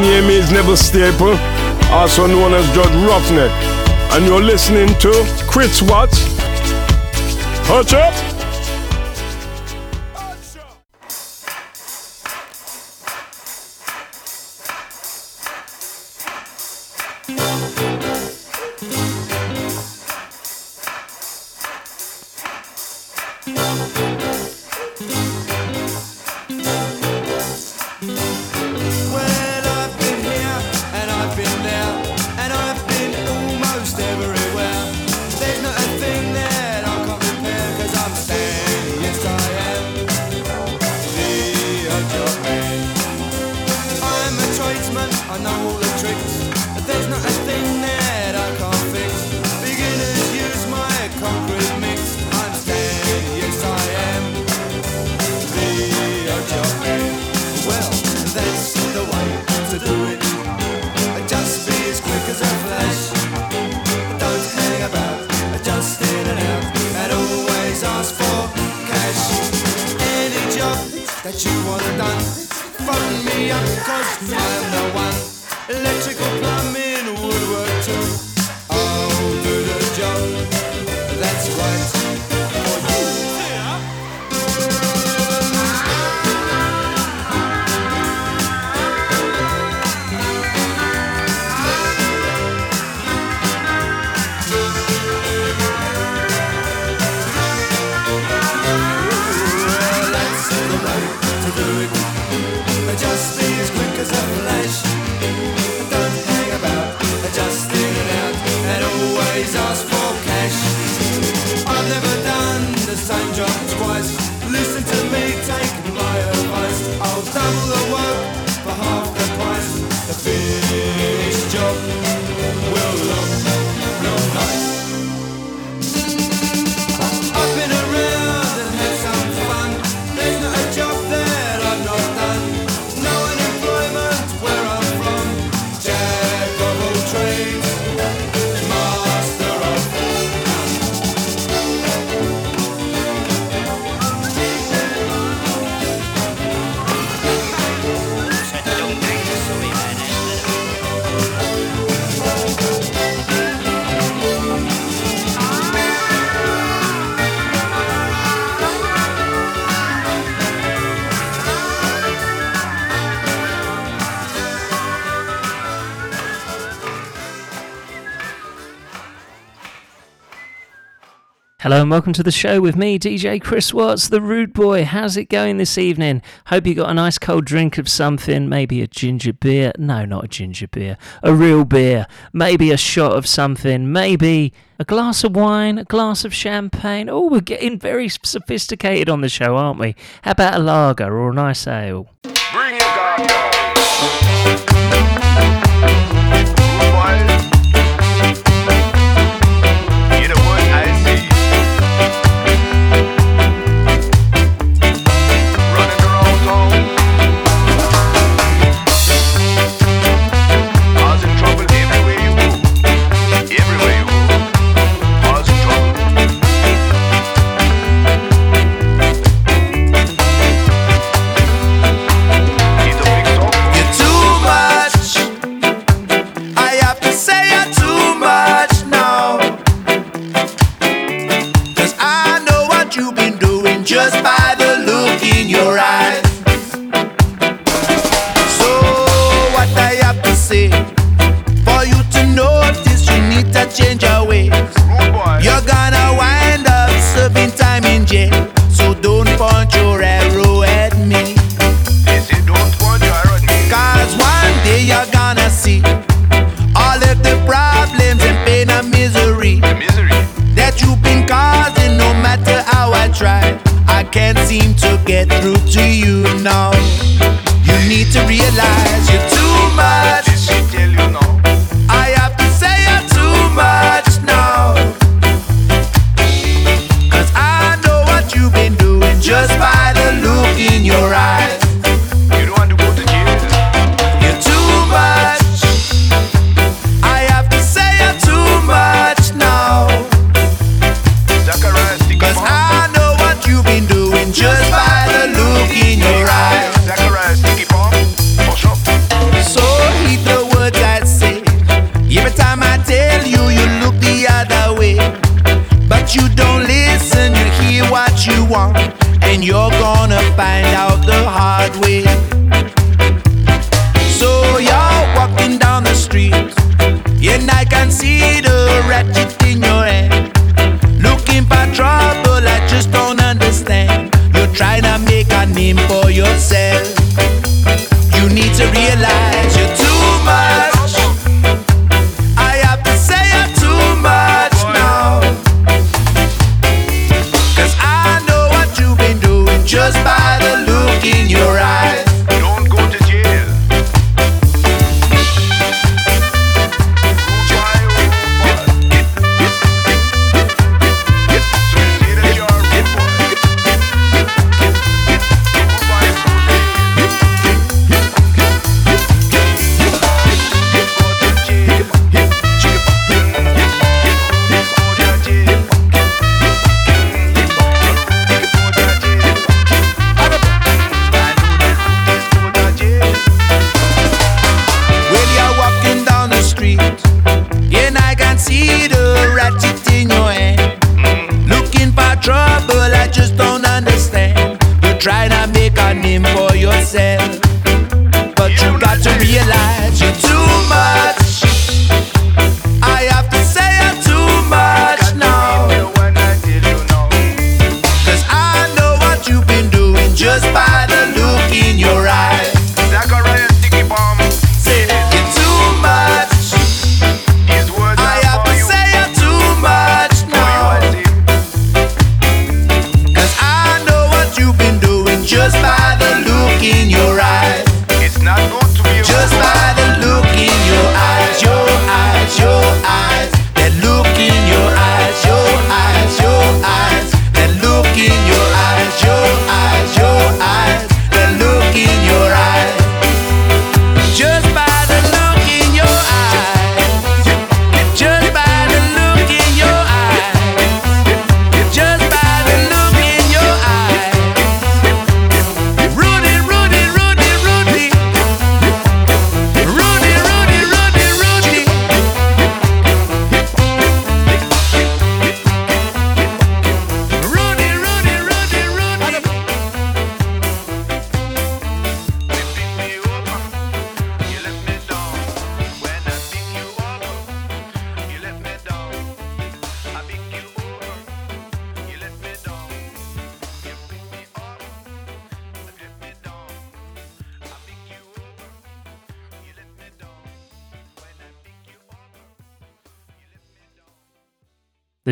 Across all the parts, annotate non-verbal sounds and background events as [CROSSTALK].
Name is Neville Staple, also known as Judge Roughneck, and you're listening to Chris Watts. Hutch up. Hello and welcome to the show with me, DJ Chris Watts, the Rude Boy. How's it going this evening? Hope you got a nice cold drink of something, maybe a ginger beer. No, not a ginger beer, a real beer. Maybe a shot of something, maybe a glass of wine, a glass of champagne. Oh, we're getting very sophisticated on the show, aren't we? How about a lager or a nice ale? get through to you now. You need to realize you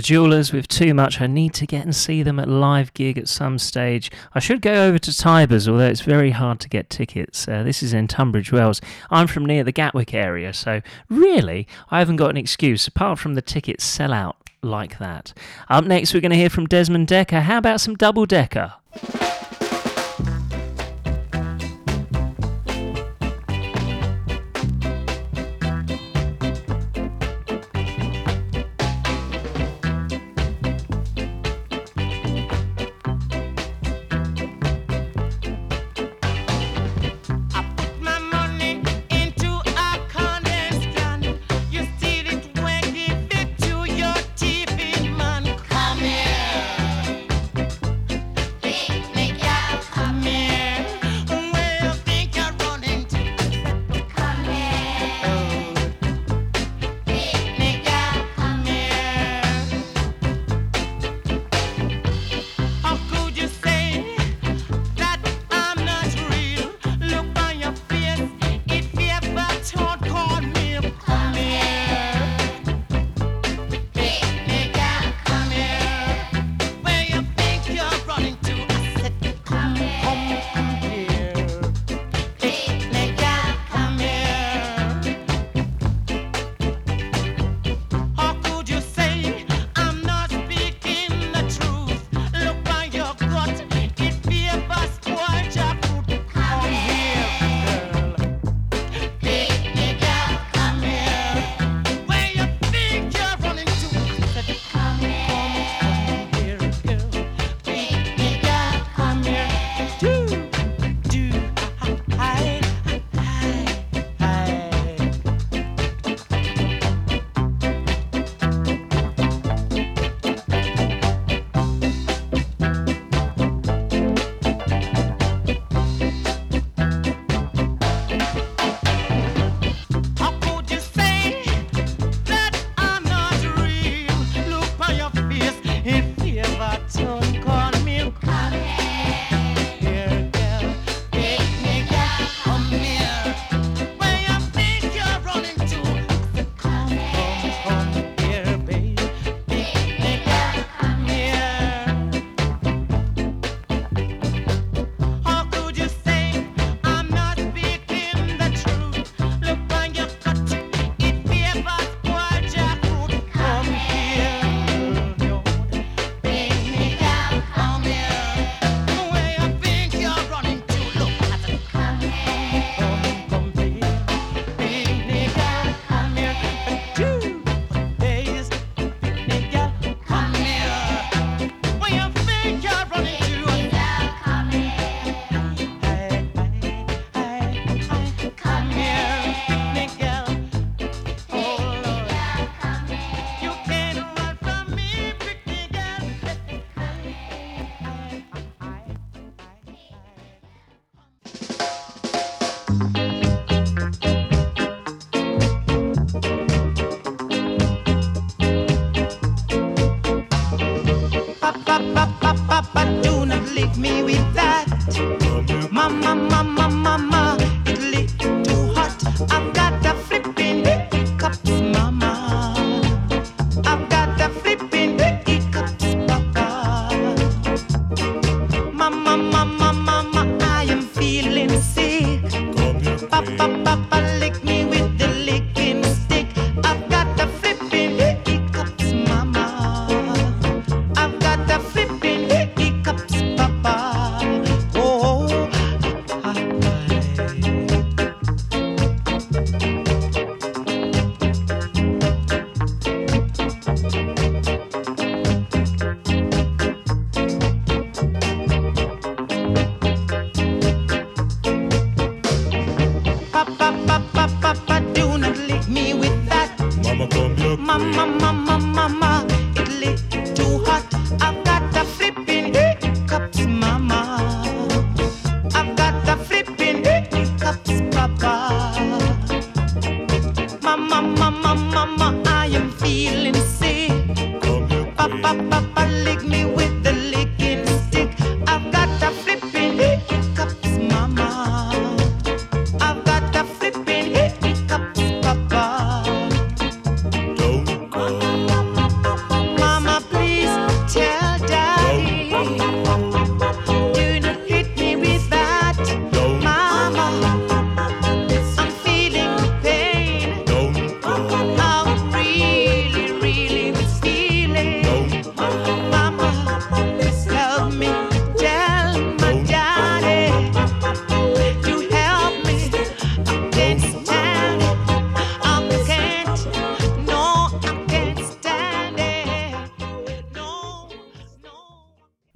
Jewelers with Too Much. I need to get and see them at live gig at some stage. I should go over to Tibers, although it's very hard to get tickets. Uh, this is in Tunbridge Wells. I'm from near the Gatwick area, so really, I haven't got an excuse apart from the tickets sell out like that. Up next, we're going to hear from Desmond Dekker. How about some double decker?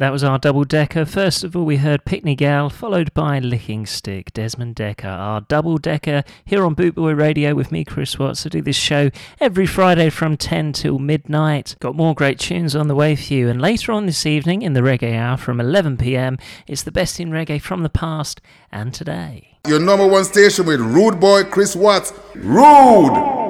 That was our double decker. First of all, we heard Pickney Gal, followed by Licking Stick, Desmond Dekker, our double decker here on Bootboy Radio with me, Chris Watts. I do this show every Friday from 10 till midnight. Got more great tunes on the way for you. And later on this evening in the Reggae Hour from 11 pm, it's the best in reggae from the past and today. Your number one station with Rude Boy Chris Watts. Rude!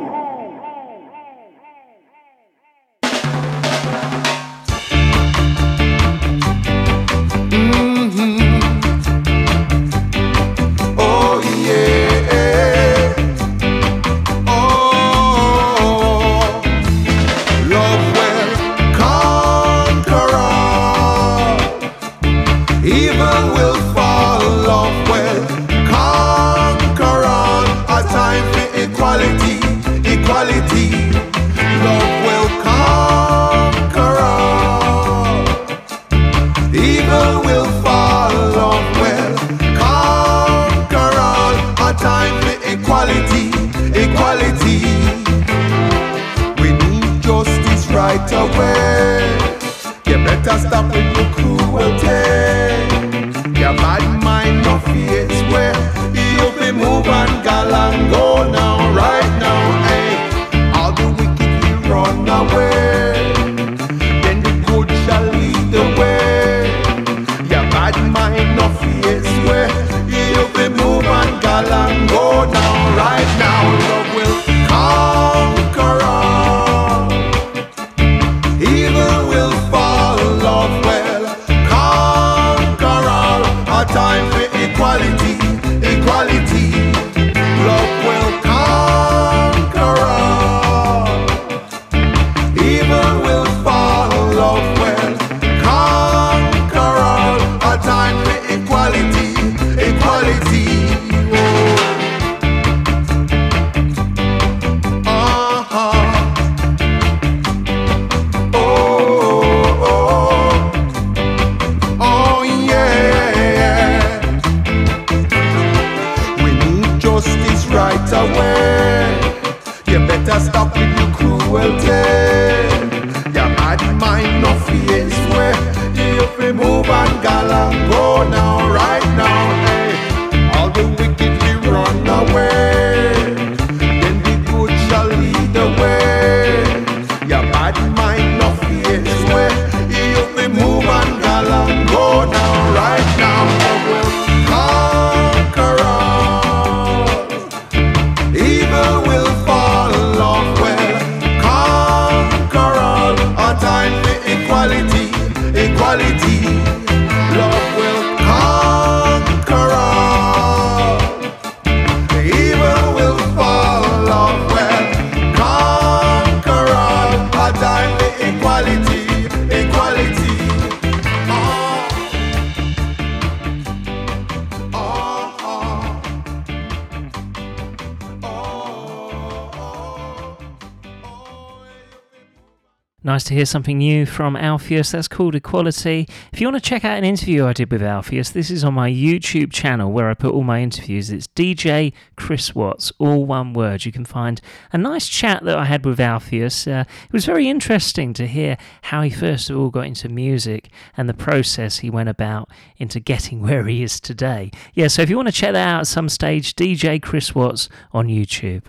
to hear something new from Alpheus, that's called Equality. If you want to check out an interview I did with Alpheus, this is on my YouTube channel where I put all my interviews. It's DJ Chris Watts, all one word. You can find a nice chat that I had with Alpheus. Uh, it was very interesting to hear how he first of all got into music and the process he went about into getting [LAUGHS] where he is today. Yeah, so if you want to check that out at some stage, DJ Chris Watts on YouTube.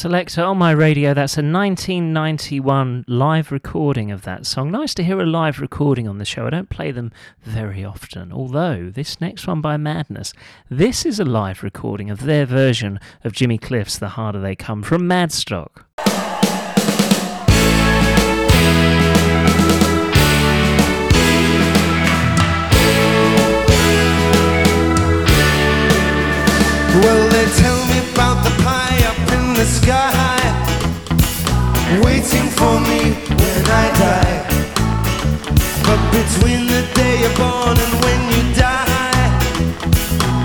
Selecter on my radio. That's a 1991 live recording of that song. Nice to hear a live recording on the show. I don't play them very often. Although, this next one by Madness, this is a live recording of their version of Jimmy Cliff's The Harder They Come from Madstock. Well, they tell me about the pie the sky, waiting for me when I die. But between the day you're born and when you die,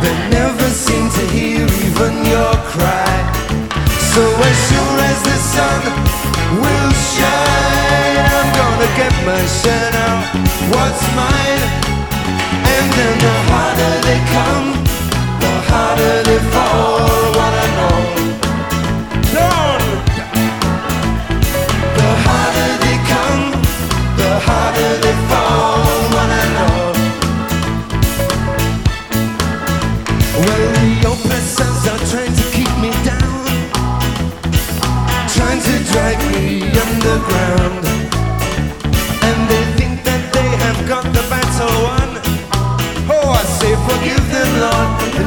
they never seem to hear even your cry. So as sure as the sun will shine, I'm gonna get my share now. What's mine? And then the harder they come, the harder they fall.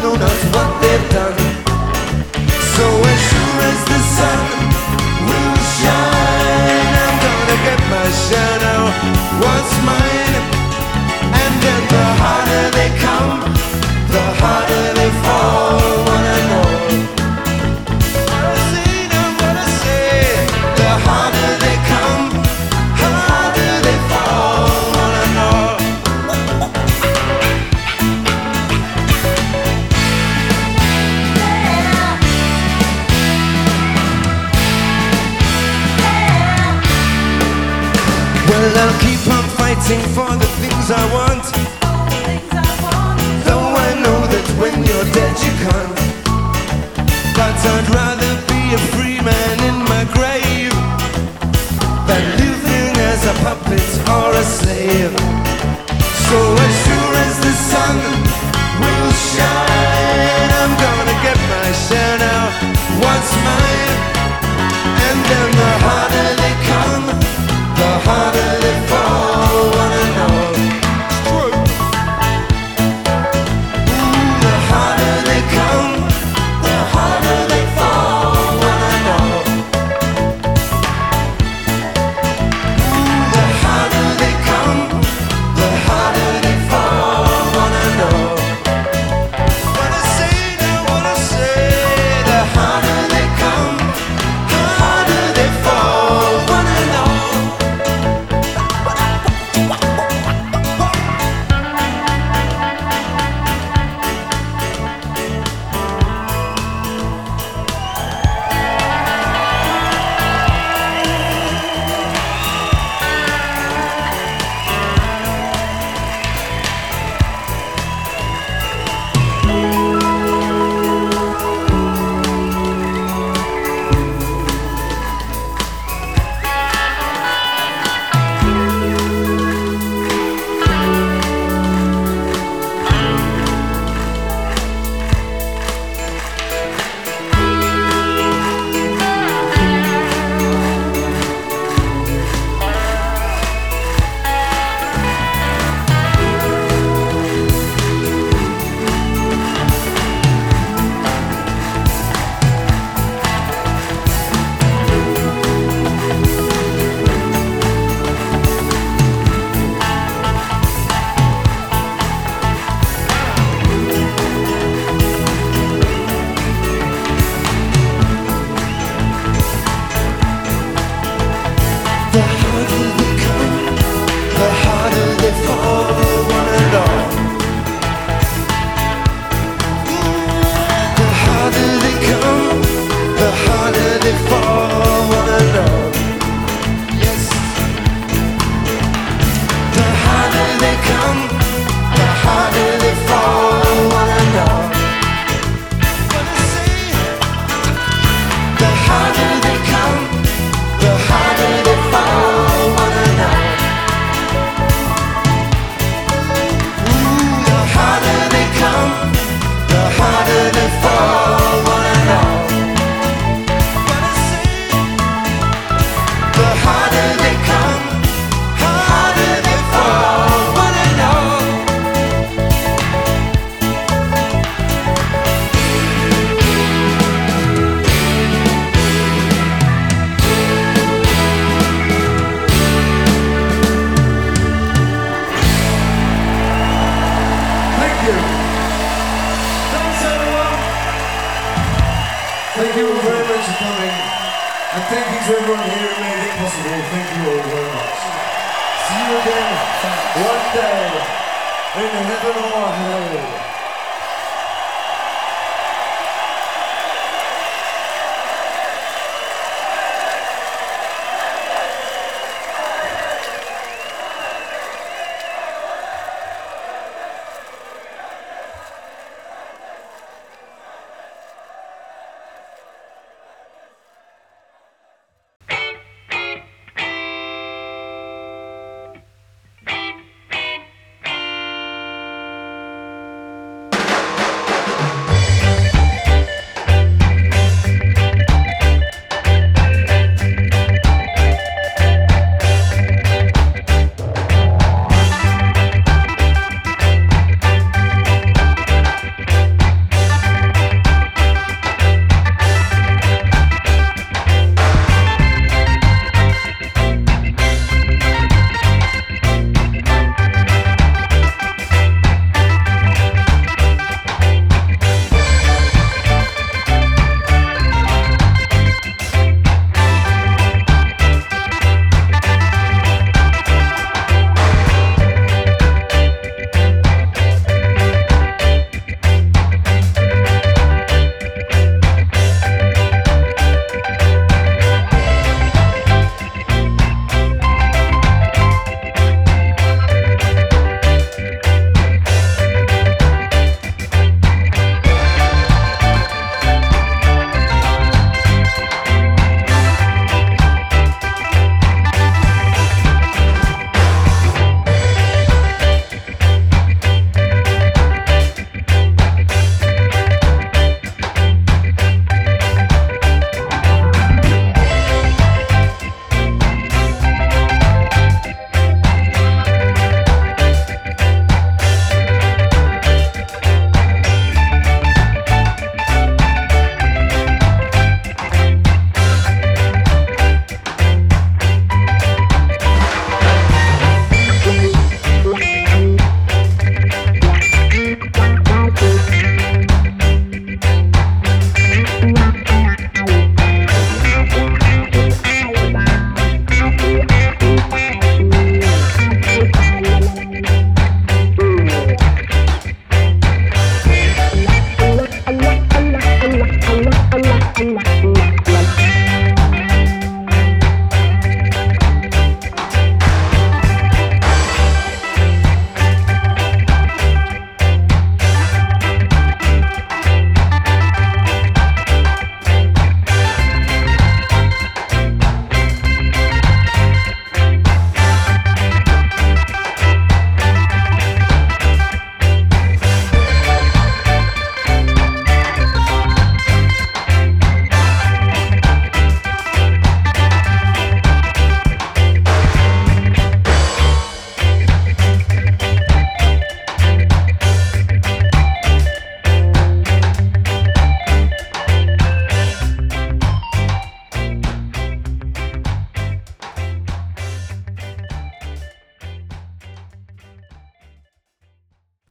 What they've done. So as sure as the sun will shine, I'm gonna get my share now. What's on fighting for the things I want. Though I know that when you're dead you can't. But I'd rather be a free man in my grave than living as a puppet or a slave. So as sure as the sun will shine,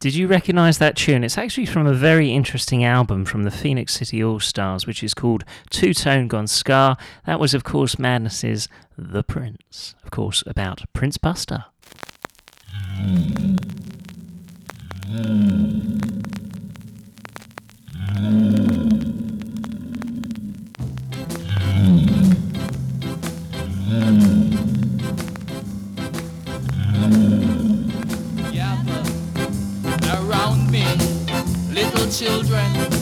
Did you recognize that tune? It's actually from a very interesting album from the Phoenix City All Stars, which is called Two Tone Gone Ska. That was, of course, Madness's The Prince, of course, about Prince Buster. Mm. Mm. children.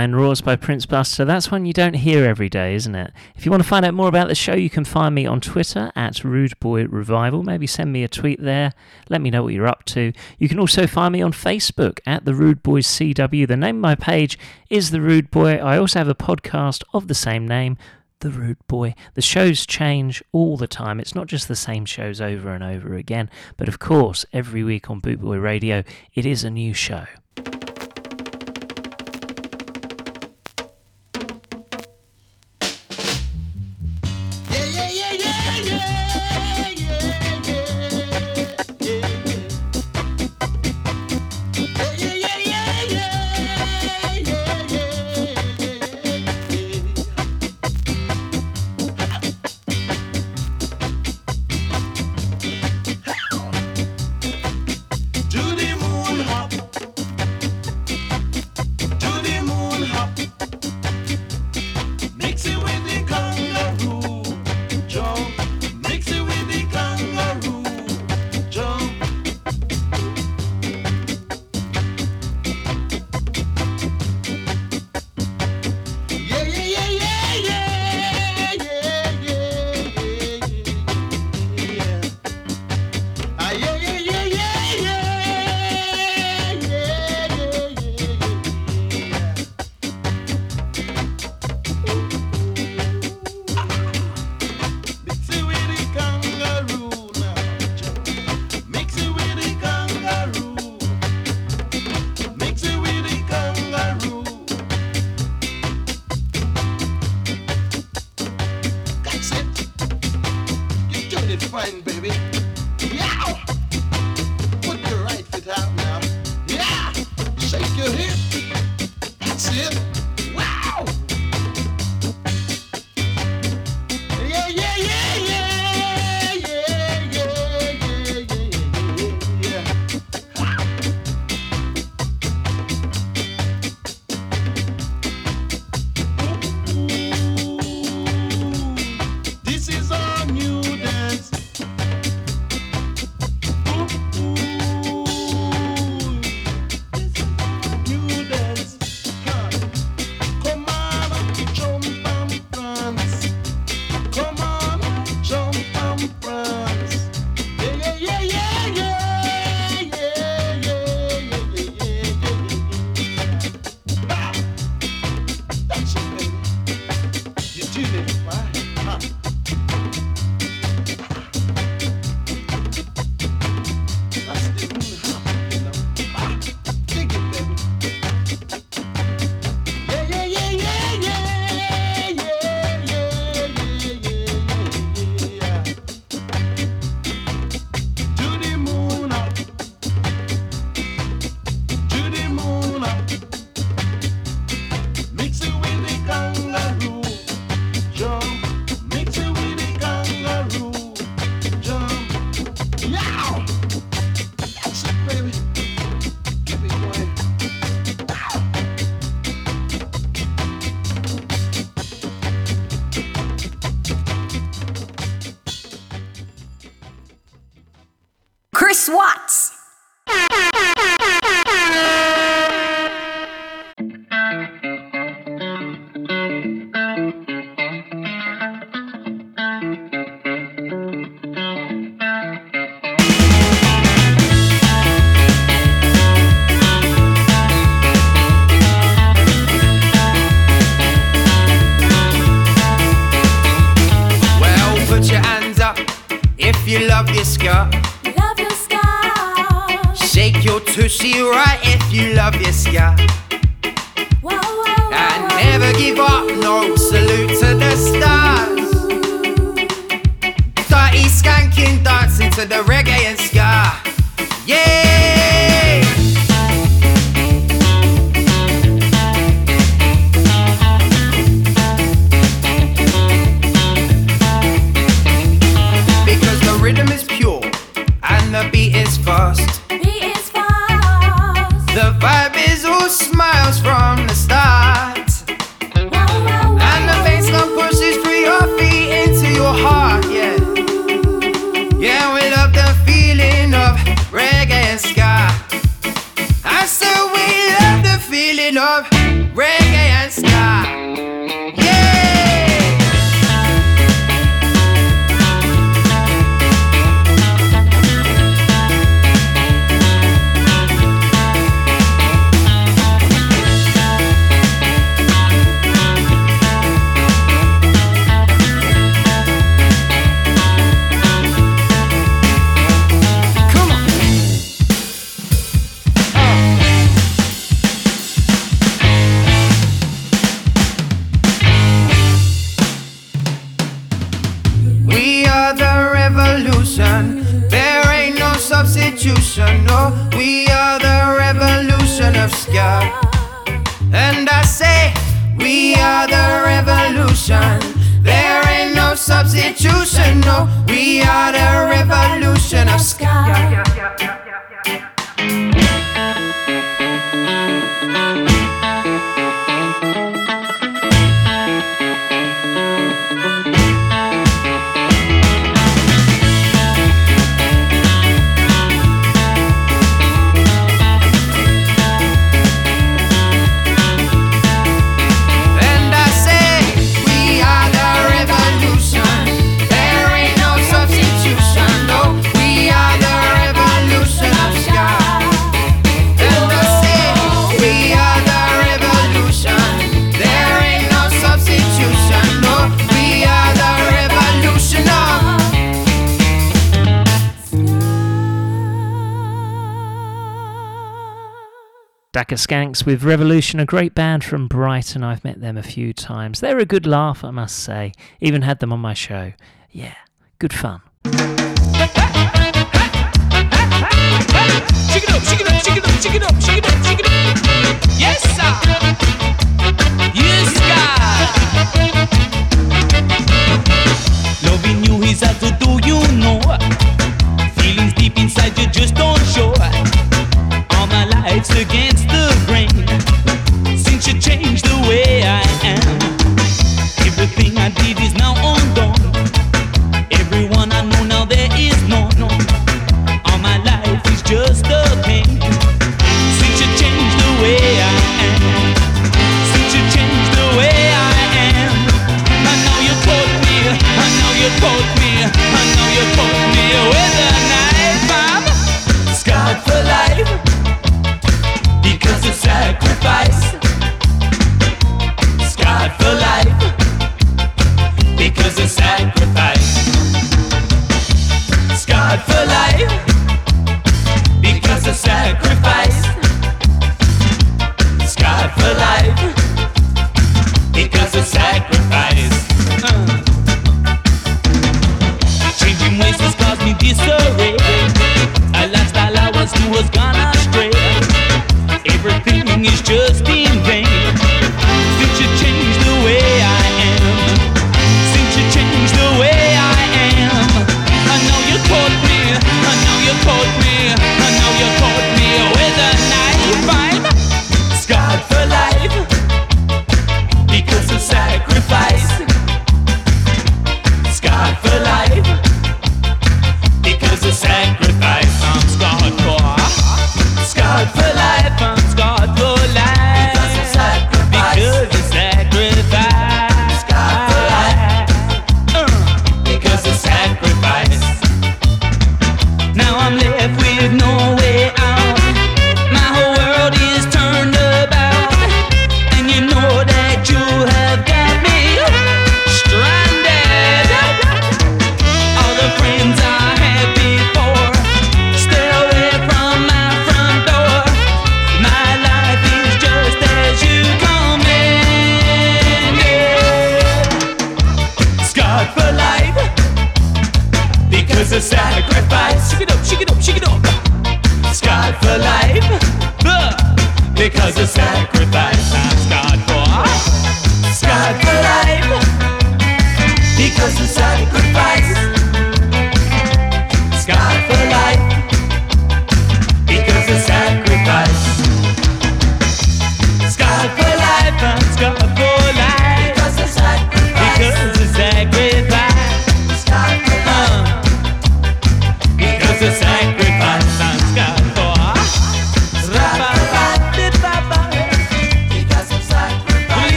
Lion Roars by Prince Buster. That's one you don't hear every day, isn't it? If you want to find out more about the show, you can find me on Twitter at Rude Boy Revival. Maybe send me a tweet there. Let me know what you're up to. You can also find me on Facebook at The Rude Boys CW. The name of my page is The Rude Boy. I also have a podcast of the same name. The Rude Boy. The shows change all the time. It's not just the same shows over and over again, but of course, every week on Boot Boy Radio, it is a new show. Love your ska. Love your ska. Shake your tushy right if you love your. Whoa, whoa, And never give up, no salute to the stars. Dirty skanking dancing to the reggae and ska. Yeah! Skanks with Revolution, a great band from Brighton. I've met them a few times. They're a good laugh, I must say. Even had them on my show. Yeah, good fun. Yes, sir. Yes, God. Loving you is hard to do, you know. Feelings deep inside you just don't show. All my life's against the you changed the way I am, you.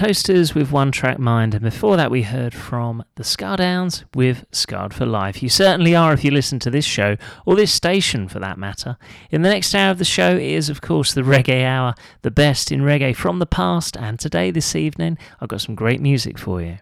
Toasters with One Track Mind, and before that, we heard from the Scar Downs with Scarred for Life. You certainly are if you listen to this show, or this station for that matter. In the next hour of the show is, of course, the Reggae Hour, the best in reggae from the past, and today, this evening, I've got some great music for you.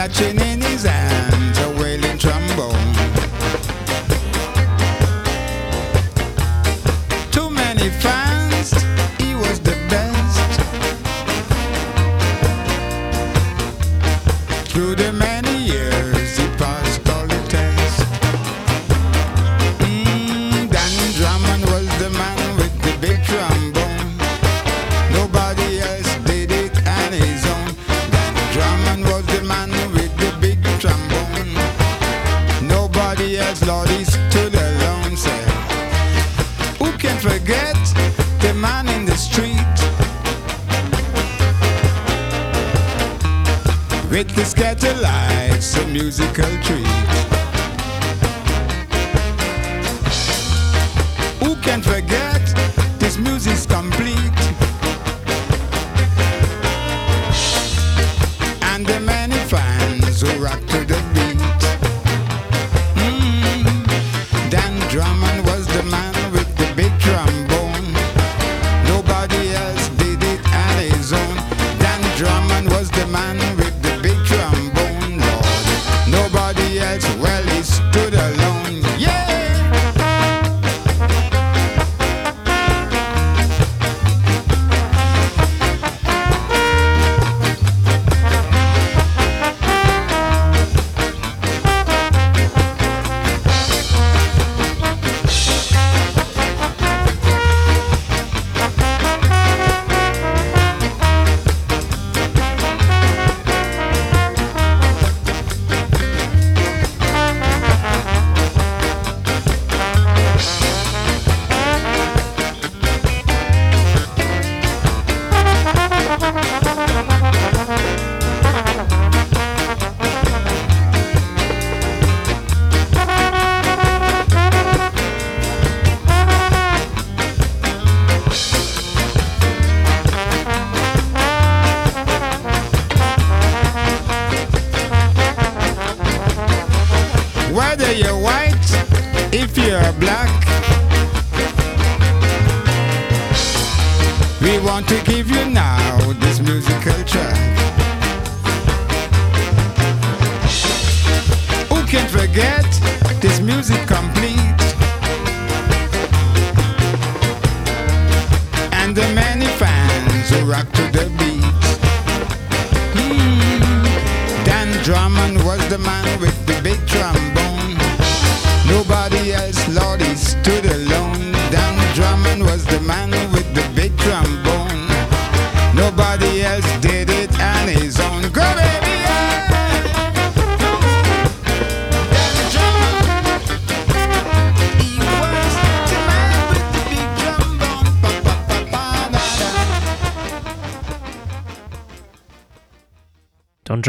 Clutching in his hands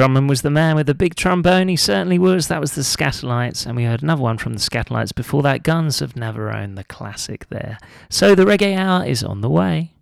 Drummond was the man with the big trombone, he certainly was. That was the Skatalites, and we heard another one from the Skatalites before that Guns of Navarone, the classic there. So the Reggae Hour is on the way.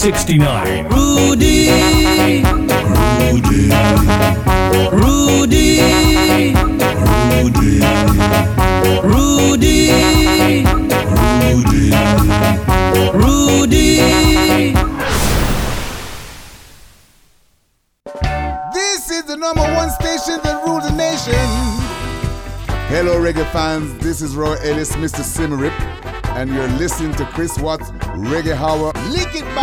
1969. Rudy. Rudy. Rudy. Rudy. Rudy. Rudy. This is the number one station that rules the nation. Hello, reggae fans. This is Roy Ellis, Mr. Symarip, and you're listening to Chris Watts Reggae Hour.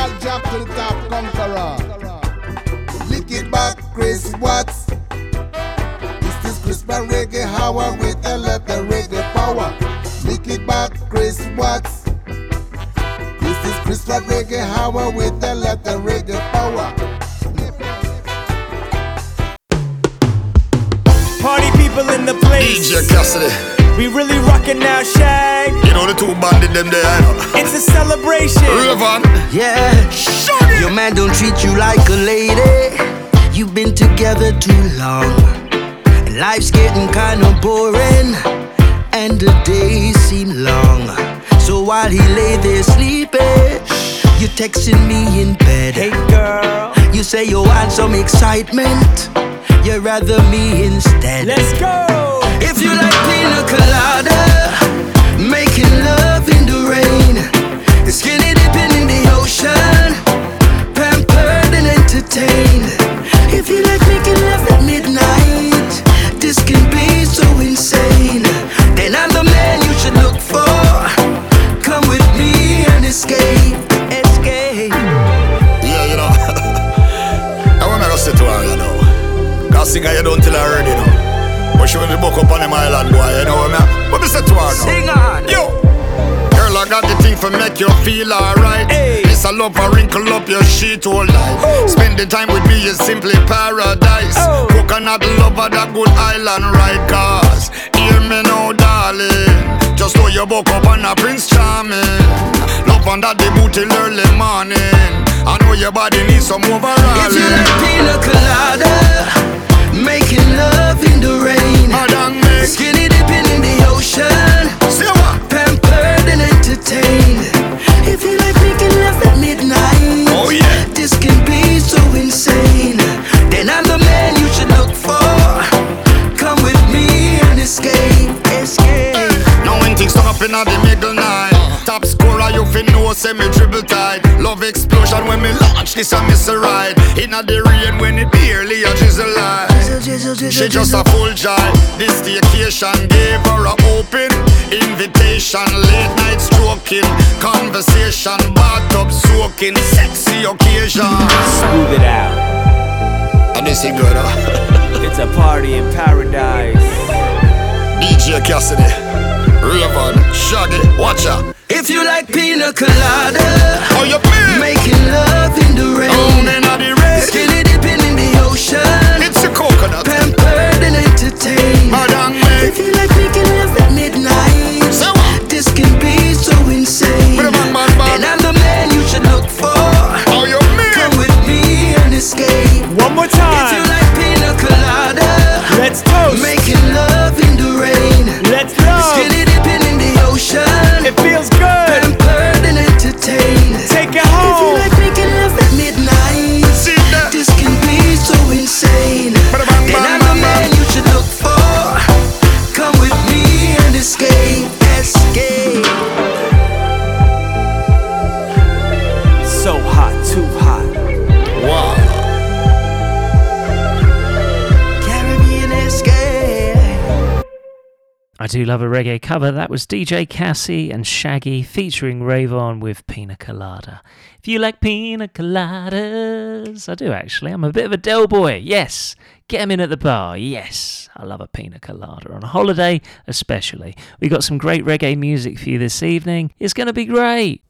Lick it back, jump to the top, conqueror. Lick it back, Chris Watts. This is Chris Watts Reggae Hour with a lot of reggae power. Lick it back, Chris Watts. This is Chris Watts Reggae Hour with a lot of reggae power. Party people in the place. DJ Cassidy. We really rockin' now, Shag. You know the two bandit them there, It's a celebration. Rayvon. Yeah. Your man don't treat you like a lady. You've been together too long. And life's getting kinda boring. And the days seem long. So while he lay there sleeping, you texting me in bed. Hey girl. You say you want some excitement. You'd rather me instead. Let's go. If you like pina colada, making love in the rain, skinny dipping in the ocean, pampered and entertained. If you like making love at midnight, this can be so insane. Then I'm the man you should look for. Come with me and escape, escape. Cause singer you don't tell her already, you know. But she want to book up on them island, boy, you know what I mean? What me say to her now? Sing on. Yo! Girl, I got the thing for make you feel alright. Hey. It's a love for wrinkle up your sheet oh, all night. Oh. Spending time with me is simply paradise. Oh. Coconut lover, that good island ride. Cause, hear me now, darling. Just know you woke up on a Prince Charming. Love under the boot till early morning. I know your body needs some overall. If you like pina colada, making love in the rain, skinny dipping in the ocean, pampered and entertained. If you like making love at midnight, oh yeah, this can be so insane. Then I'm the man you should look for. Come with me and escape, escape. Now when things up in the middle night Top scorer you fin know say me dribble tight Love explosion when me launch this a missile ride. Inna the rain when it barely a drizzle light She just a full joy This vacation gave her a open invitation. Late night stroking Conversation bathtub soaking Sexy occasion. Smooth it out. And this is good huh? It's a party in paradise. [LAUGHS] DJ Cassidy Rayvon Shaggy Watch out If you like pina colada, oh, you mean? making love in the rain, Down inna the rain. skinny dipping in the ocean, It's a coconut pampered and entertained. Madam me If you like making love at midnight, Say what? this can be so insane. Bada bang, bang, bang. And I'm the man you should look for. Oh you mean? Come with me and escape. One more time. If you like pina colada, Let's toast. making love in the rain, Let's love. It feels good. pampered and entertained. I do love a reggae cover. That was DJ Cassie and Shaggy featuring Rayvon with Pina Colada. If you like pina coladas, I do actually. I'm a bit of a Del boy. Yes, get them in at the bar. Yes, I love a pina colada on a holiday, especially. We got some great reggae music for you this evening. It's going to be great.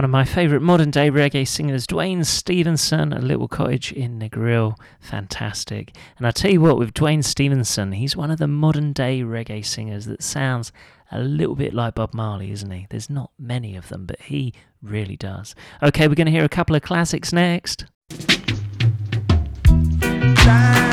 one of my favourite modern day reggae singers, Duane Stephenson, a little cottage in Negril. Fantastic. And I tell you what, with Duane Stephenson, he's one of the modern day reggae singers that sounds a little bit like Bob Marley, isn't he? There's not many of them, but he really does. Okay, we're going to hear a couple of classics next. Time.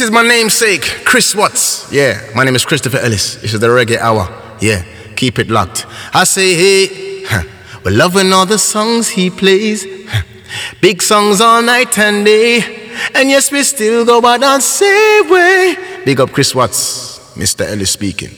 This is my namesake, Chris Watts. Yeah, my name is Christopher Ellis. This is the Reggae Hour. Yeah, keep it locked. I say, hey, [LAUGHS] we're loving all the songs he plays. [LAUGHS] Big songs all night and day. And yes, we still go by the same way. Big up Chris Watts, Mr. Ellis speaking.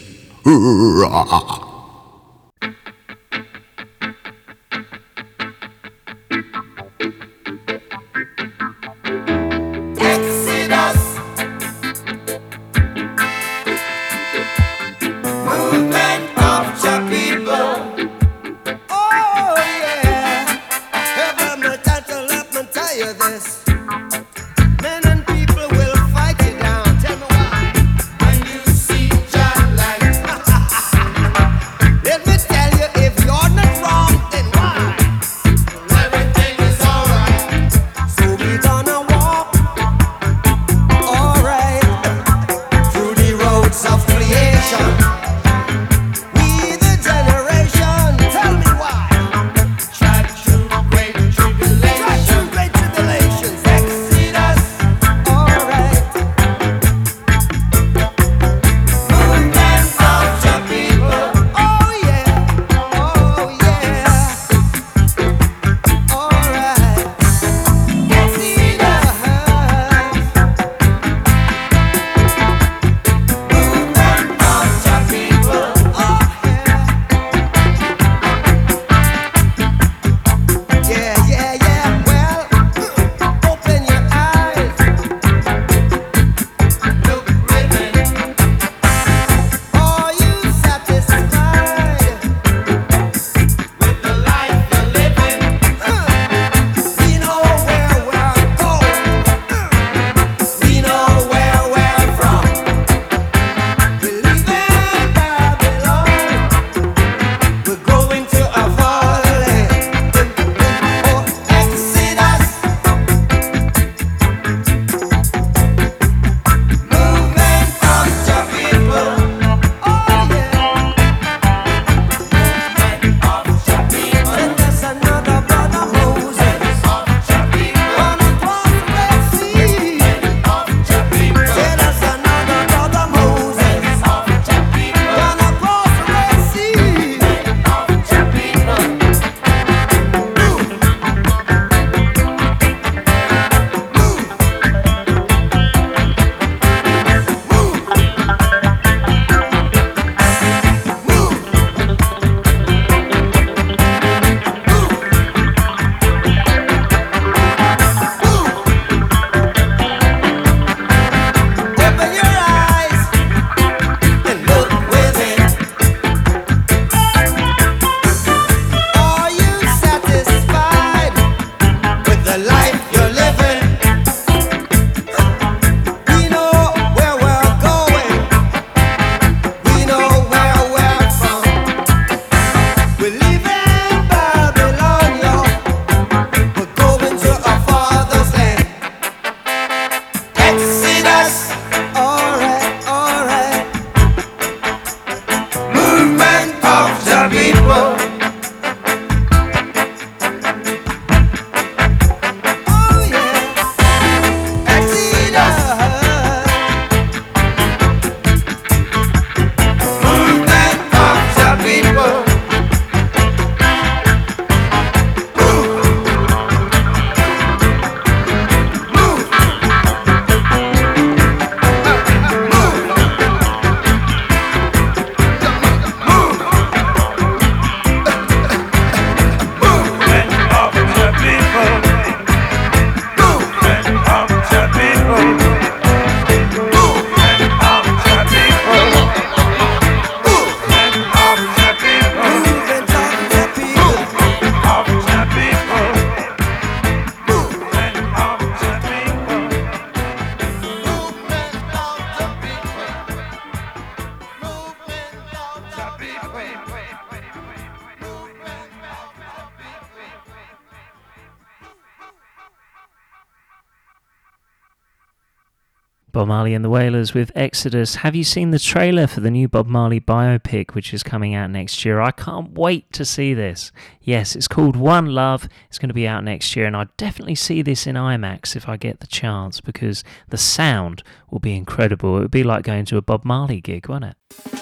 Marley and the Wailers with Exodus. Have you seen the trailer for the new Bob Marley biopic, which is coming out next year? I can't wait to see this. Yes, it's called One Love. It's going to be out next year, and I'd definitely see this in IMAX if I get the chance because the sound will be incredible. It would be like going to a Bob Marley gig, wouldn't it?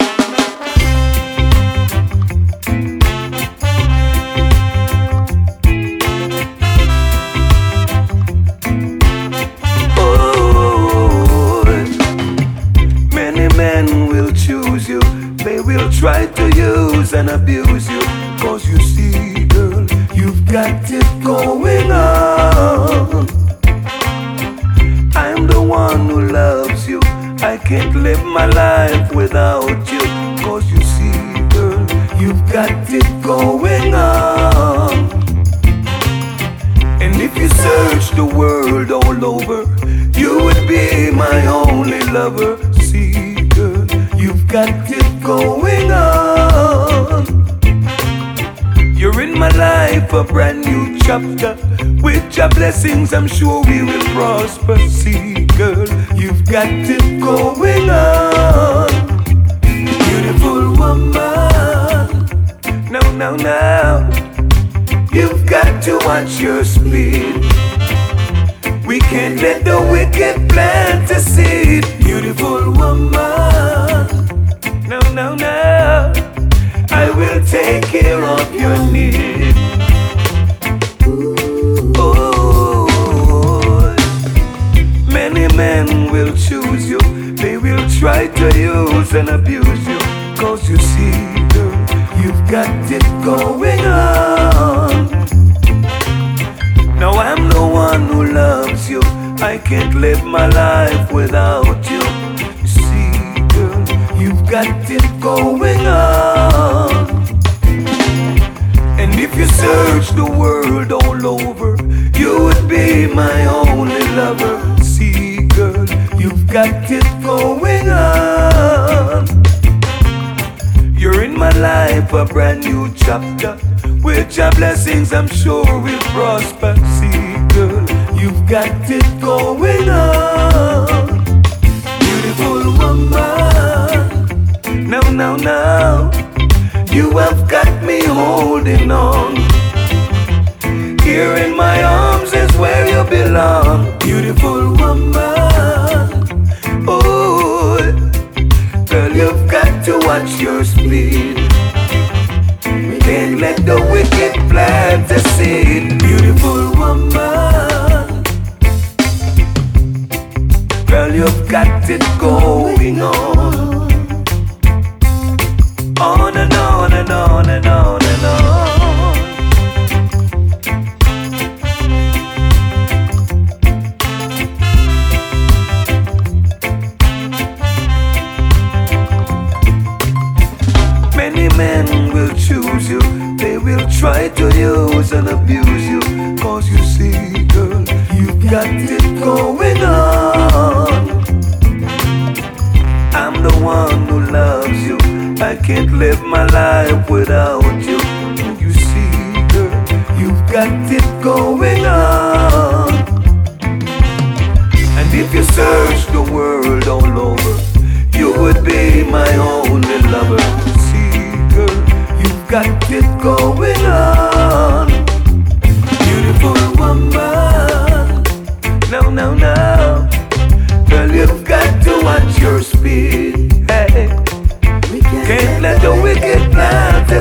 Men will choose you, they will try to use and abuse you. Cause you see, girl, you've got it going on. I'm the one who loves you, I can't live my life without you. Cause you see, girl, you've got it going on. And if you search the world all over, you would be my only lover. See, got it going on. You're in my life, a brand new chapter. With your blessings, I'm sure we will prosper. See, girl, you've got it going on. Beautiful woman. Now, now, now. You've got to watch your speed. We can't let the wicked plant a seed. Beautiful woman. No, no. I will take care of your need. Ooh. Many men will choose you. They will try to use and abuse you. Cause you see, girl, you've got it going on. Now I'm the one who loves you. I can't live my life without you. Got it going on. And if you search the world all over, you would be my only lover. See, girl, you've got it going on. You're in my life, a brand new chapter. With your blessings, I'm sure we'll prosper. See, girl, you've got it going on. Beautiful woman. No, no, no. You have got me holding on. Here in my arms is where you belong. Beautiful woman. Oh, girl, you've got to watch your speed. Can't let the wicked plant the seed. Beautiful woman. Girl, you've got it going on. And on and on and on and on. Many men will choose you, they will try to use and abuse you. Cause you see, girl, you've got it going on. I'm the one I can't live my life without you. You see, girl, you've got it going on. And if you search the world all over, you would be my only lover. You See, girl, you've got it going on. Beautiful woman.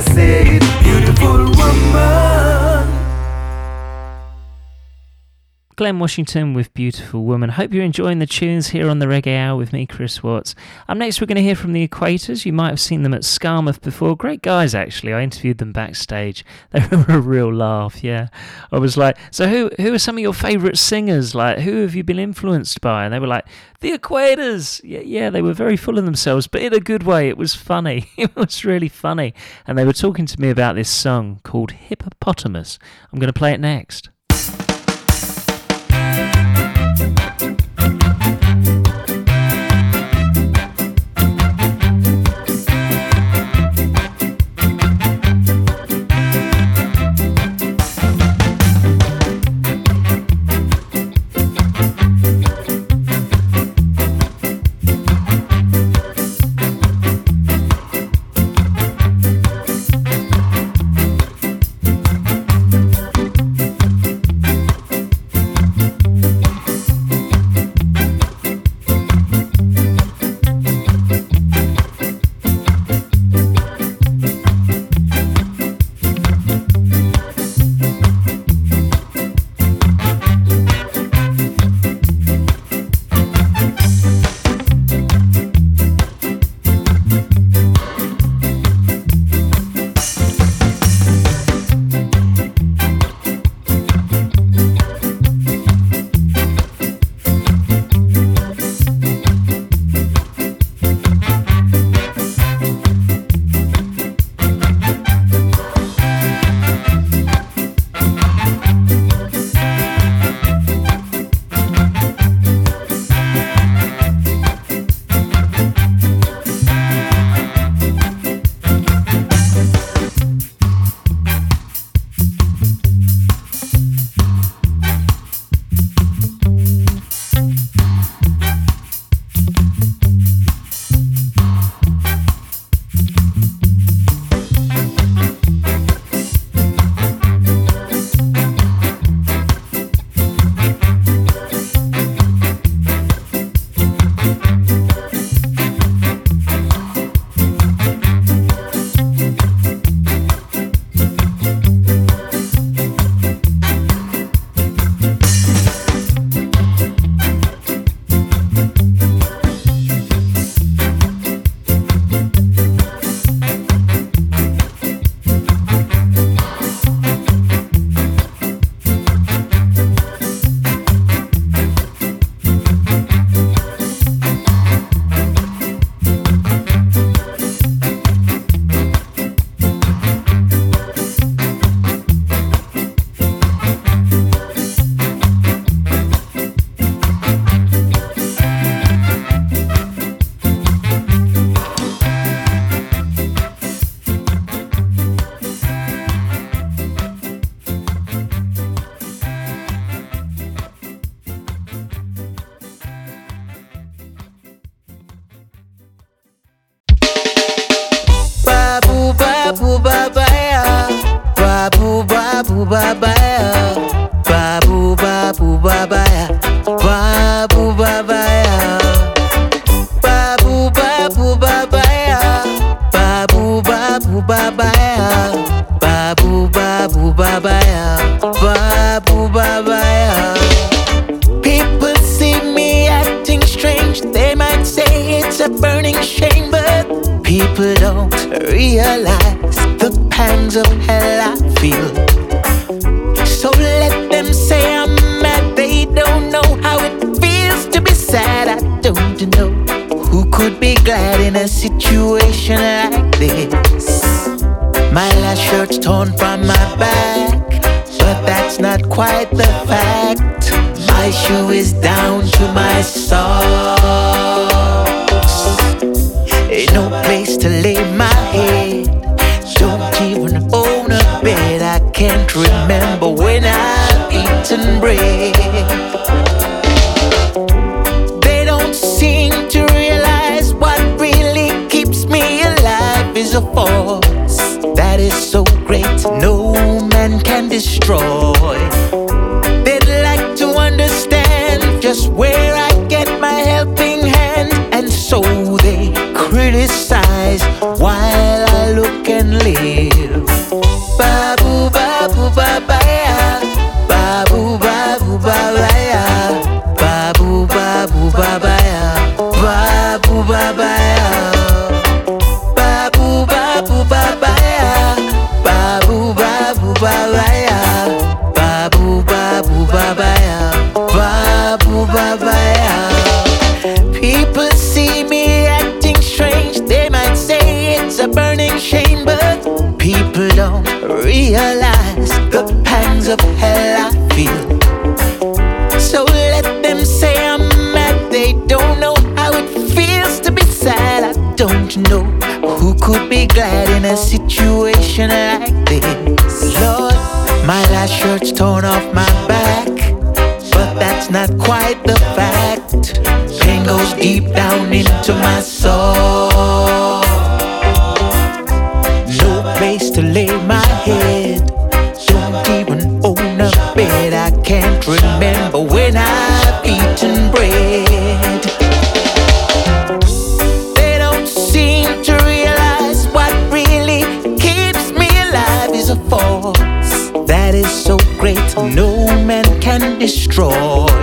Plant Glen Washington with Beautiful Woman. Hope you're enjoying the tunes here on the Reggae Hour with me, Chris Watts. Up next, we're going to hear from the Equators. You might have seen them at Skamouth before. Great guys, actually. I interviewed them backstage. [LAUGHS] They were a real laugh, yeah. I was like, so who who are some of your favourite singers? Like, who have you been influenced by? And they were like, the Equators. Yeah, yeah, they were very full of themselves, but in a good way. It was funny. [LAUGHS] It was really funny. And they were talking to me about this song called Hippopotamus. I'm going to play it next. Babu baba ya, babu baba ya. People see me acting strange. They might say it's a burning shame, but people don't realize the pangs of hell I feel. So let them say I'm mad. They don't know how it feels to be sad. I don't know who could be glad in a situation like this. Lord, my last shirt's torn off not quite the fact. Pain goes deep down into my soul. No place to lay my head. Don't even own a bed. I can't remember when I've eaten bread. They don't seem to realize what really keeps me alive is a force that is so great no man can destroy.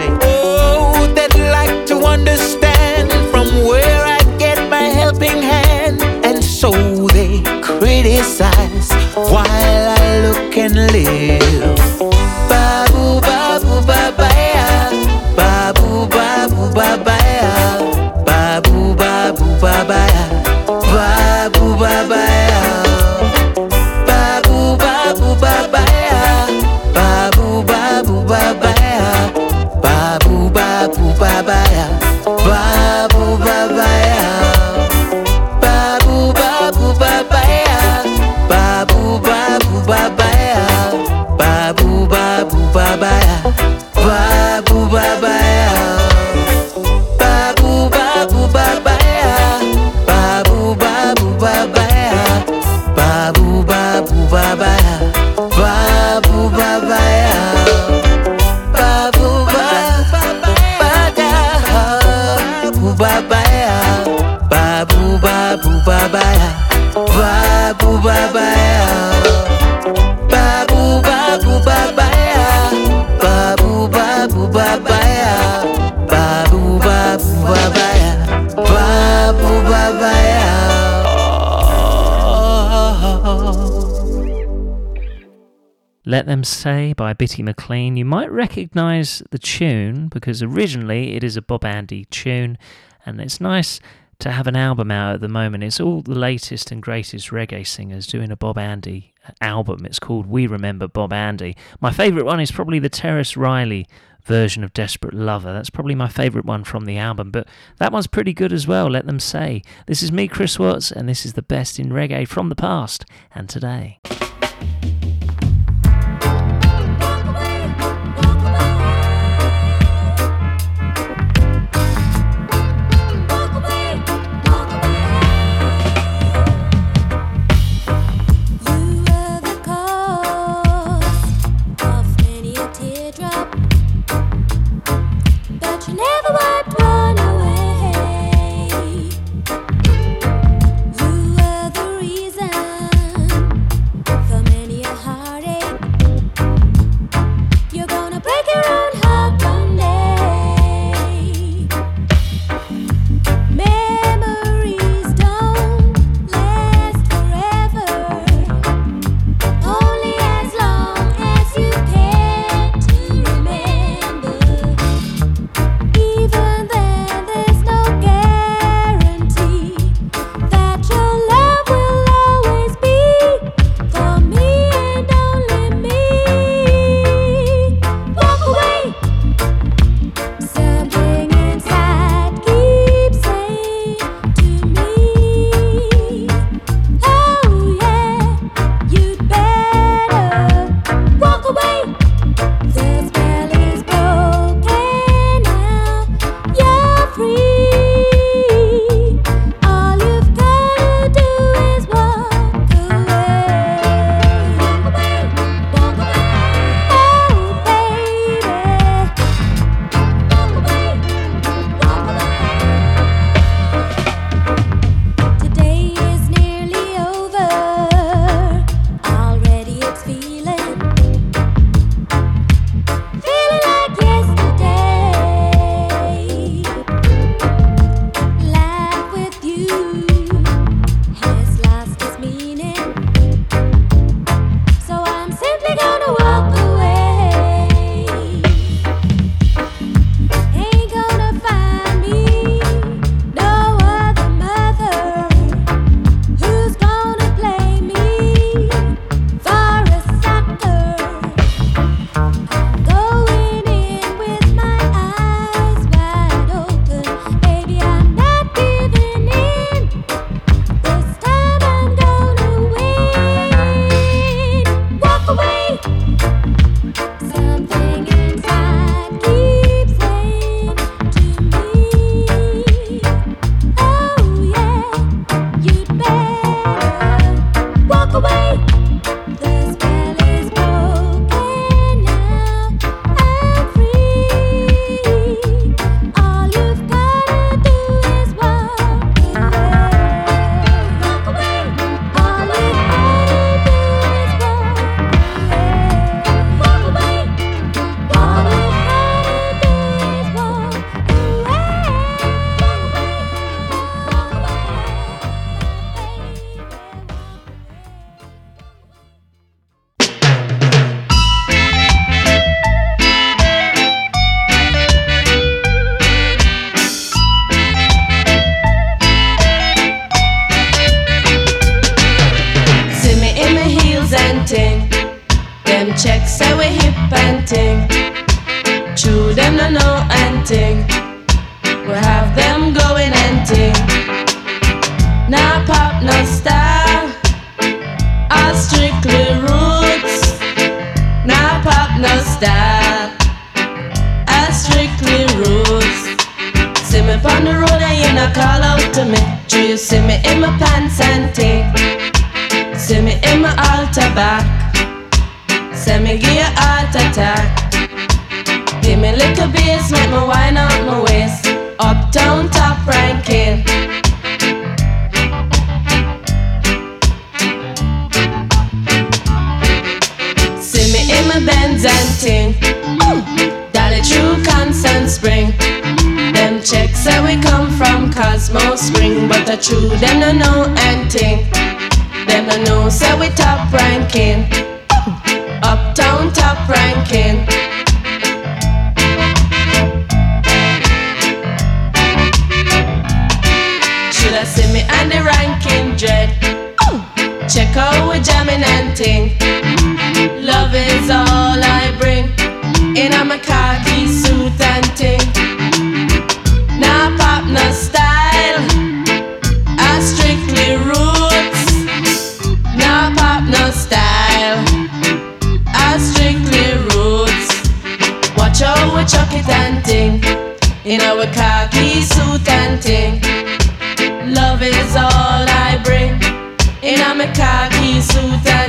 Them Say by Bitty McLean. You might recognise the tune because originally it is a Bob Andy tune, and it's nice to have an album out at the moment. It's all the latest and greatest reggae singers doing a Bob Andy album. It's called We Remember Bob Andy. My favourite one is probably the Tarrus Riley version of Desperate Lover. That's probably my favourite one from the album, but that one's pretty good as well, let them say. This is me, Chris Watts, and this is the best in reggae from the past and today. I see me on the ranking dread? Check out we jamming and ting. Love is all I bring. In a my suit and ting. Nah pop no style. I strictly roots. Nah pop no style. I strictly roots. Watch out we chuck it and ting. In our khaki suit and ting. In a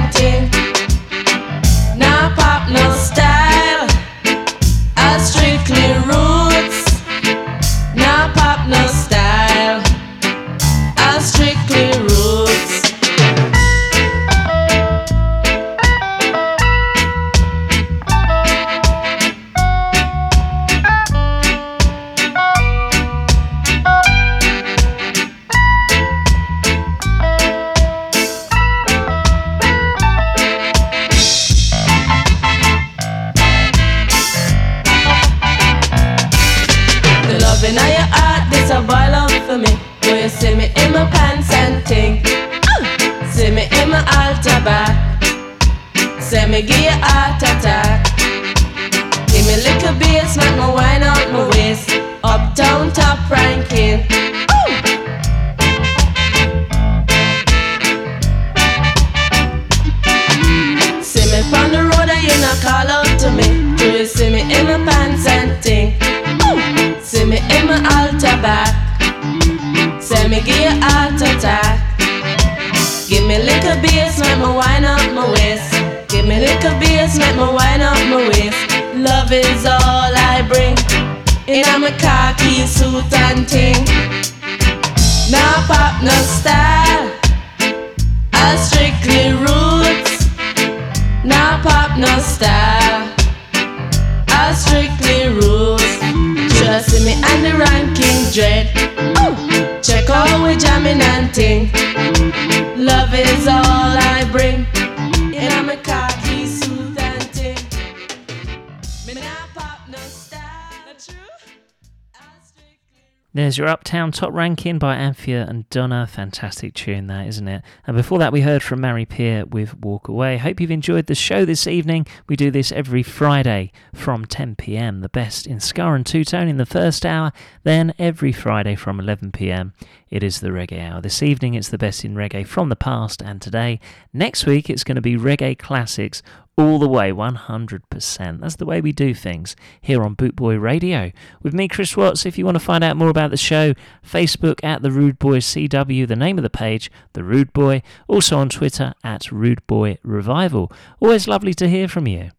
Uptown Top Ranking by Althea and Donna. Fantastic tune, that, isn't it? And before that, we heard from Mary Peer with Walk Away. Hope you've enjoyed the show this evening. We do this every Friday from 10 pm. The best in Ska and Two Tone in the first hour. Then every Friday from 11 pm, it is the Reggae Hour. This evening, it's the best in reggae from the past and today. Next week, it's going to be reggae classics all the way, 100%. That's the way we do things here on Bootboy Radio. With me, Chris Watts. If you want to find out more about the show, Facebook at The Rude Boy CW, the name of the page, The Rude Boy. Also on Twitter at Rude Boy Revival. Always lovely to hear from you.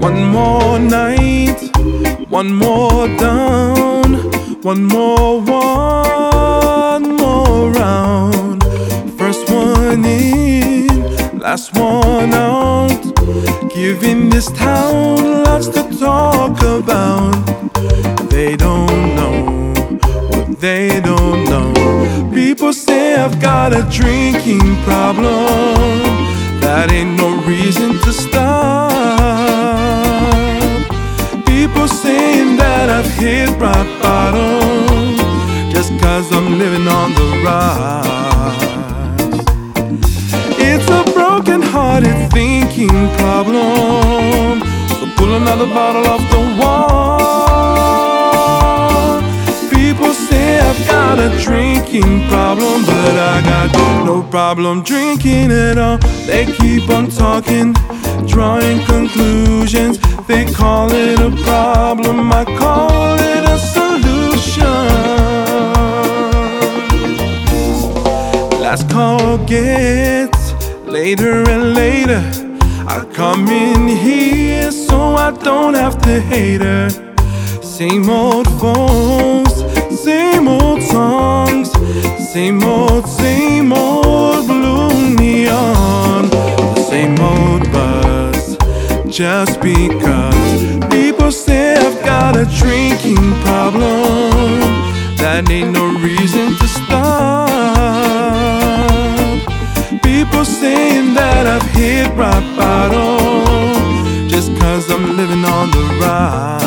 One more night, one more down, one more, one more round. First one in, last one out. Giving this town lots to talk about. They don't know what they don't know. People say I've got a drinking problem. That ain't no reason to stop. People saying that I've hit rock bottom just cause I'm living on the rise. It's a broken hearted thinking problem. So pull another bottle off the wall. People say I've got a drinking problem, but I got no problem drinking at all. They keep on talking, drawing conclusions. They call it a problem, I call it a solution. Last call gets later and later. I come in here so I don't have to hate her. Same old phones, same old songs, same old, same old blue neon, the same old. Just because people say I've got a drinking problem, that ain't no reason to stop. People saying that I've hit rock bottom, just cause I'm living on the rise.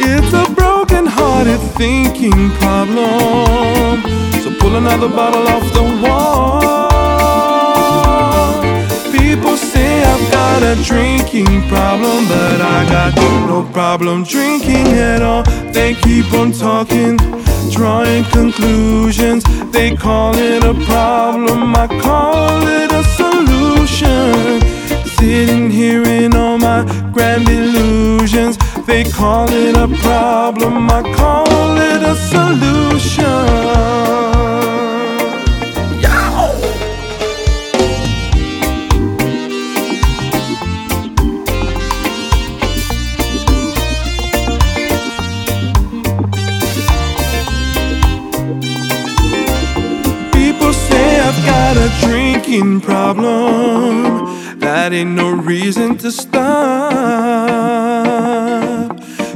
It's a broken hearted thinking problem. So pull another bottle off the wall. People I've got a drinking problem, but I got no problem drinking at all. They keep on talking, drawing conclusions. They call it a problem, I call it a solution. Sitting here in all my grand illusions. They call it a problem, I call it a solution. Drinking problem. That ain't no reason to stop.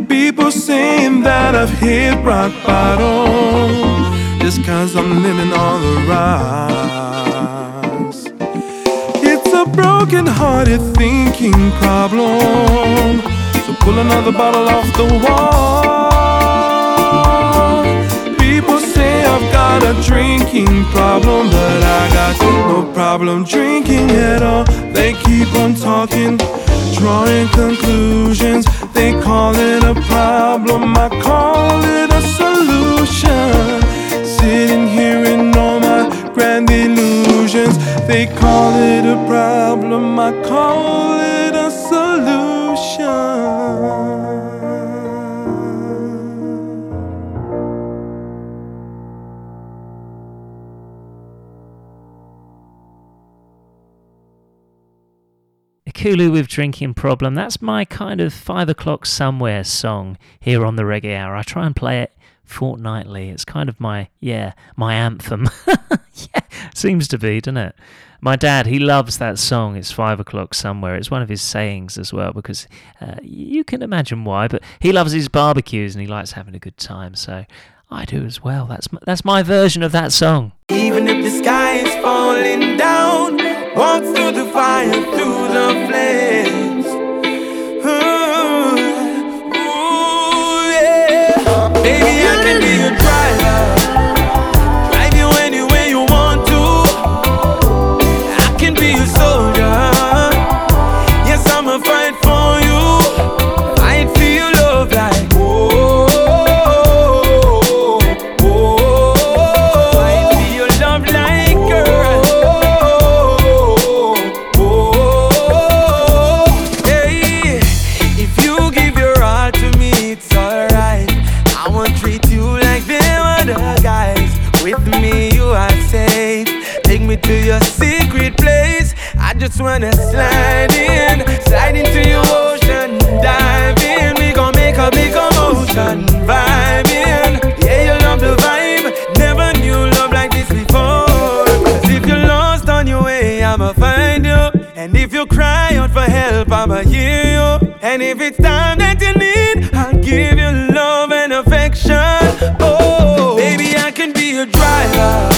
People saying that I've hit rock bottom. Just cause I'm living on the rocks. It's a broken hearted thinking problem. So pull another bottle off the wall. I've got a drinking problem, but I got no problem drinking at all. They keep on talking, drawing conclusions. They call it a problem, I call it a solution. Sitting here in all my grand illusions. They call it a problem, I call it a solution. Kulu with Drinking Problem. That's my kind of five o'clock somewhere song here on the Reggae Hour. I try and play it fortnightly. It's kind of my, yeah, my anthem. [LAUGHS] yeah, seems to be, doesn't it? My dad, he loves that song. It's five o'clock somewhere. It's one of his sayings as well because uh, you can imagine why. But he loves his barbecues and he likes having a good time. So I do as well. That's my, that's my version of that song. Even if the sky is falling down, walk through the fire, through the Wanna slide in, slide into your ocean, dive in. We gon' make a big commotion, vibe in. Yeah, you love the vibe. Never knew love like this before. 'Cause if you're lost on your way, I'ma find you. And if you cry out for help, I'ma hear you. And if it's time that you need, I'll give you love and affection. Oh, baby, I can be your driver.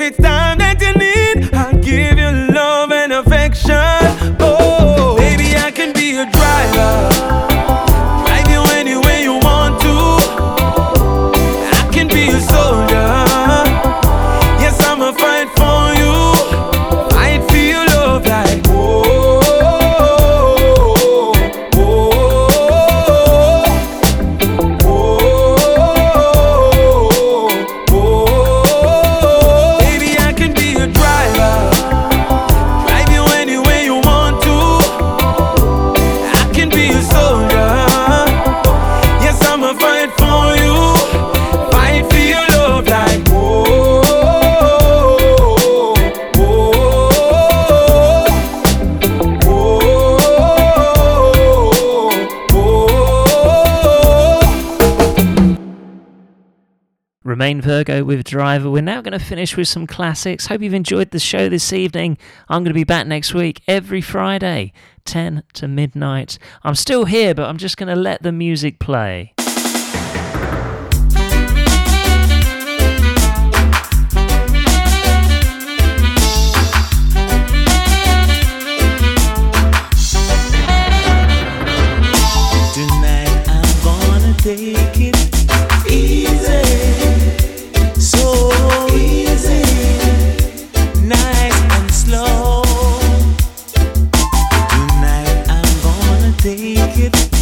If it's time that Virgo with Driver. We're now going to finish with some classics. Hope you've enjoyed the show this evening. I'm going to be back next week every Friday, 10 to midnight. I'm still here, but I'm just going to let the music play. Tonight take it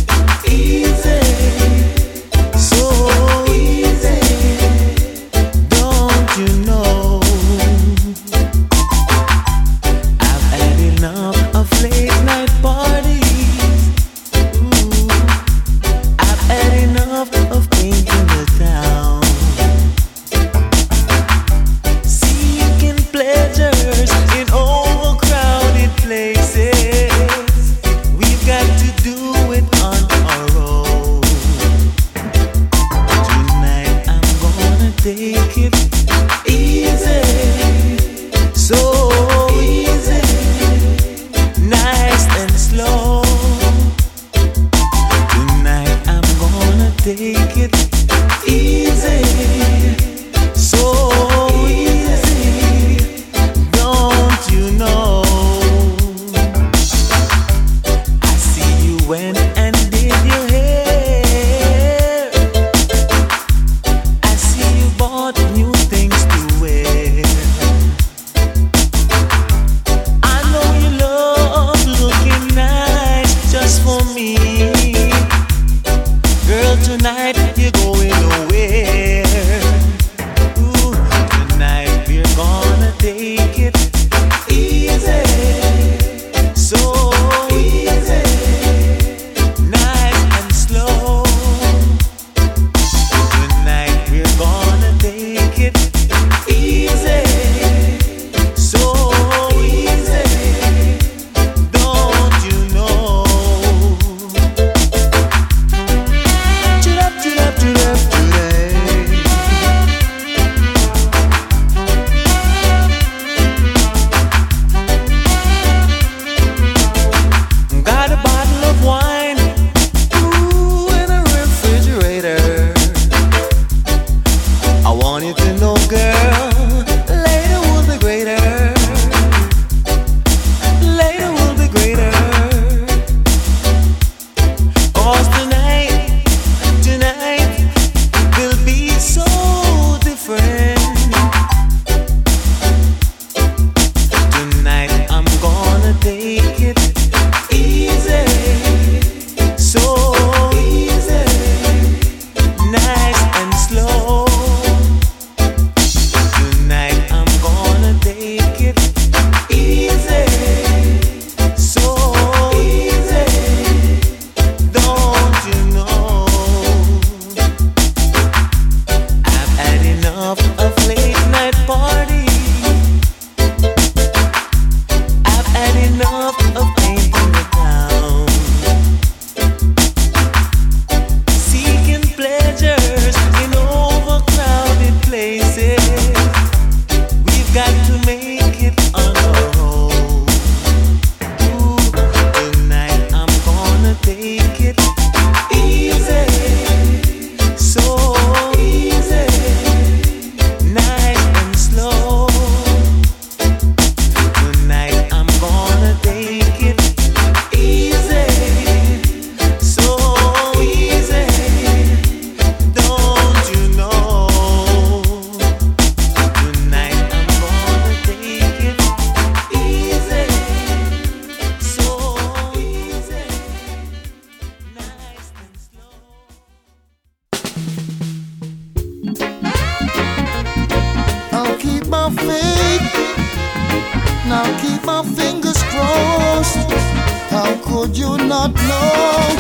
Do you not know?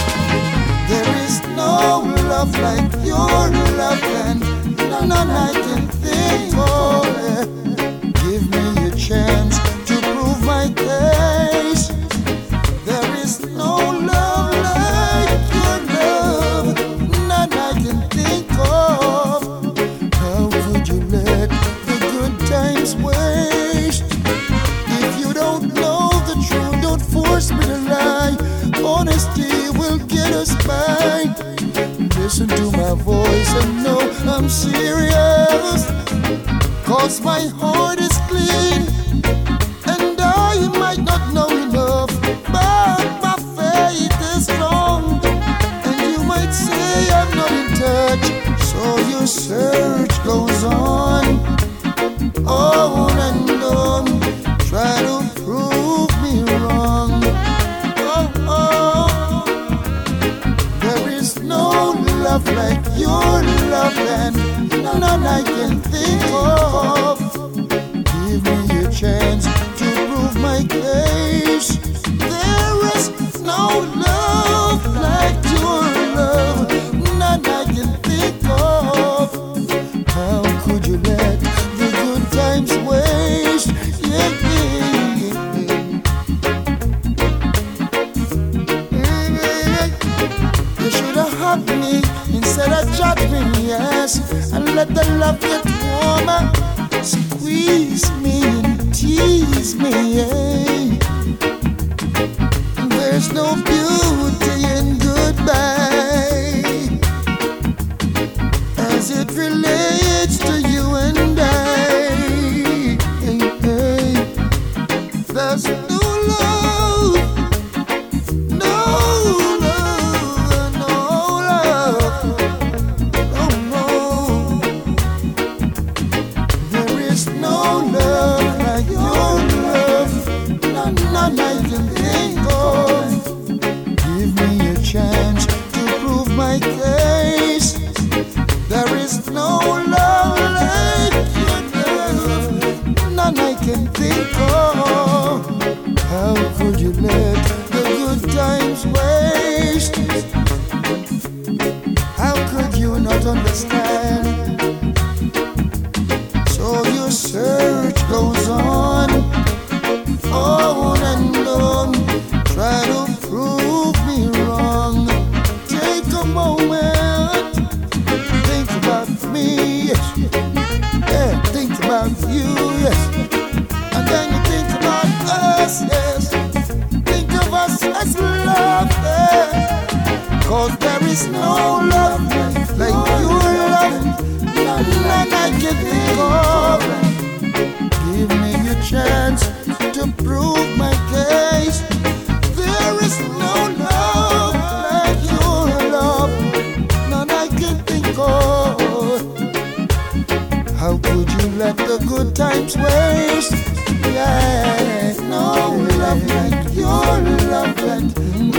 There is no love like your love, and none I can think of. voice and know I'm serious. Cause my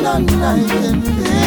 Babylon, I am